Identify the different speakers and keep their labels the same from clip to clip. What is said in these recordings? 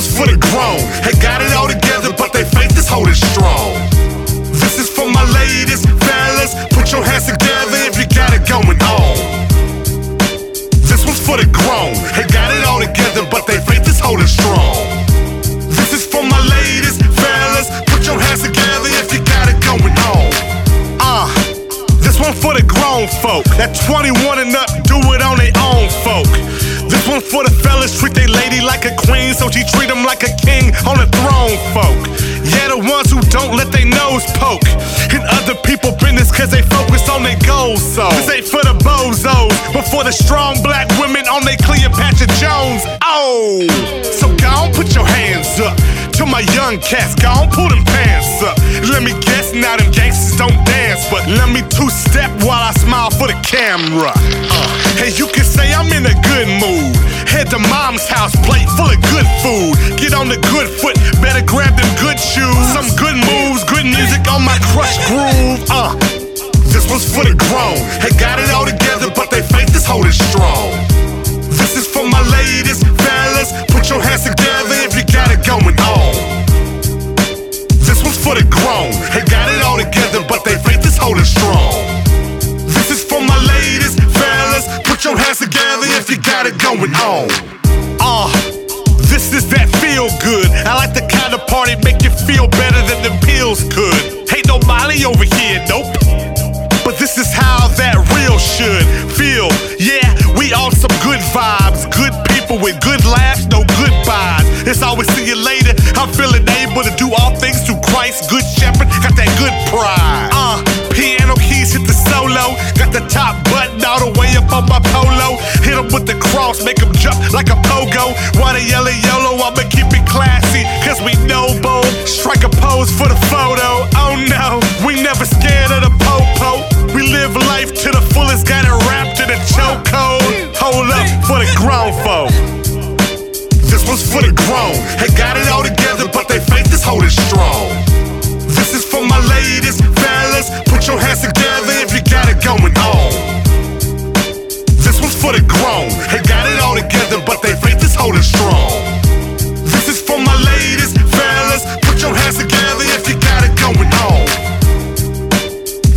Speaker 1: grown. They got it all together, but their faith is holding strong. This is for my ladies, fellas. Put your hands together if you got it going on. This one's for the grown. They got it all together, but their faith is holding strong. This is for my ladies, fellas. Put your hands together if you got it going on. Uh, this one for the grown folk. That 21 and up, do it on their own folk. This one for the fellas, treat they lady like a queen, so she treat them like a king on the throne folk. Yeah, the ones who don't let their nose poke in other people business cause they focus on their goals. So this ain't for the bozos, but for the strong black women on their Cleopatra Jones. Oh, so go on, put your hands up. To my young cats, go on, pull them pants up. Let me guess, now them don't dance, but let me two step while I smile for the camera. Uh, hey, you can say I'm in a good mood. Head to mom's house, plate full of good food. Get on the good foot, better grab them good shoes. Some good moves, good music on my Krush Groove. Uh, this one's for the grown. They got it all together, but their faith is holding strong. This is for my ladies, fellas. Put your hands together if you got it going on. This one's for the grown. They got it all together, got it going on. Uh, this is that feel good. I like the kind of party make you feel better than the pills could. Ain't no Molly over here, nope. But this is how that real should feel. Yeah, we all some good vibes, good people with good laughs, no goodbyes. It's always see you later. I'm feeling able to do all things through Christ, good shepherd, got that good pride. Uh, piano keys hit the solo, got the top button the on my polo. Hit with the cross, make 'em jump like a pogo. Why they yellow yellow? I'ma keep it classy, cause we know bold. Strike a pose for the photo. Oh no, we never scared of the popo. We live life to the fullest, got it wrapped in a chokehold. Hold up for the grown folk. This one's for the grown. They got it all together, but they faith is holding strong. for the grown. They got it all together, but their faith is holding strong. This is for my ladies, fellas. Put your hands together if you got it going on.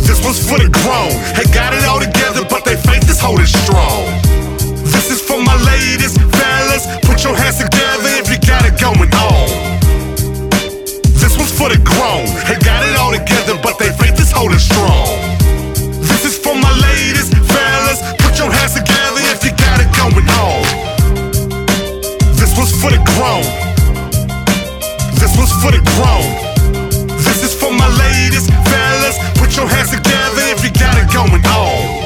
Speaker 1: This one's for the grown. They got it all together, but their faith is holding strong. This is for my ladies, fellas. Put your hands together if you got it going on. This one's for the grown. They got it all together, but they This is for my ladies, fellas. Put your hands together if you got it going on.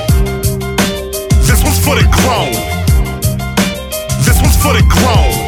Speaker 1: This one's for the grown. This one's for the grown.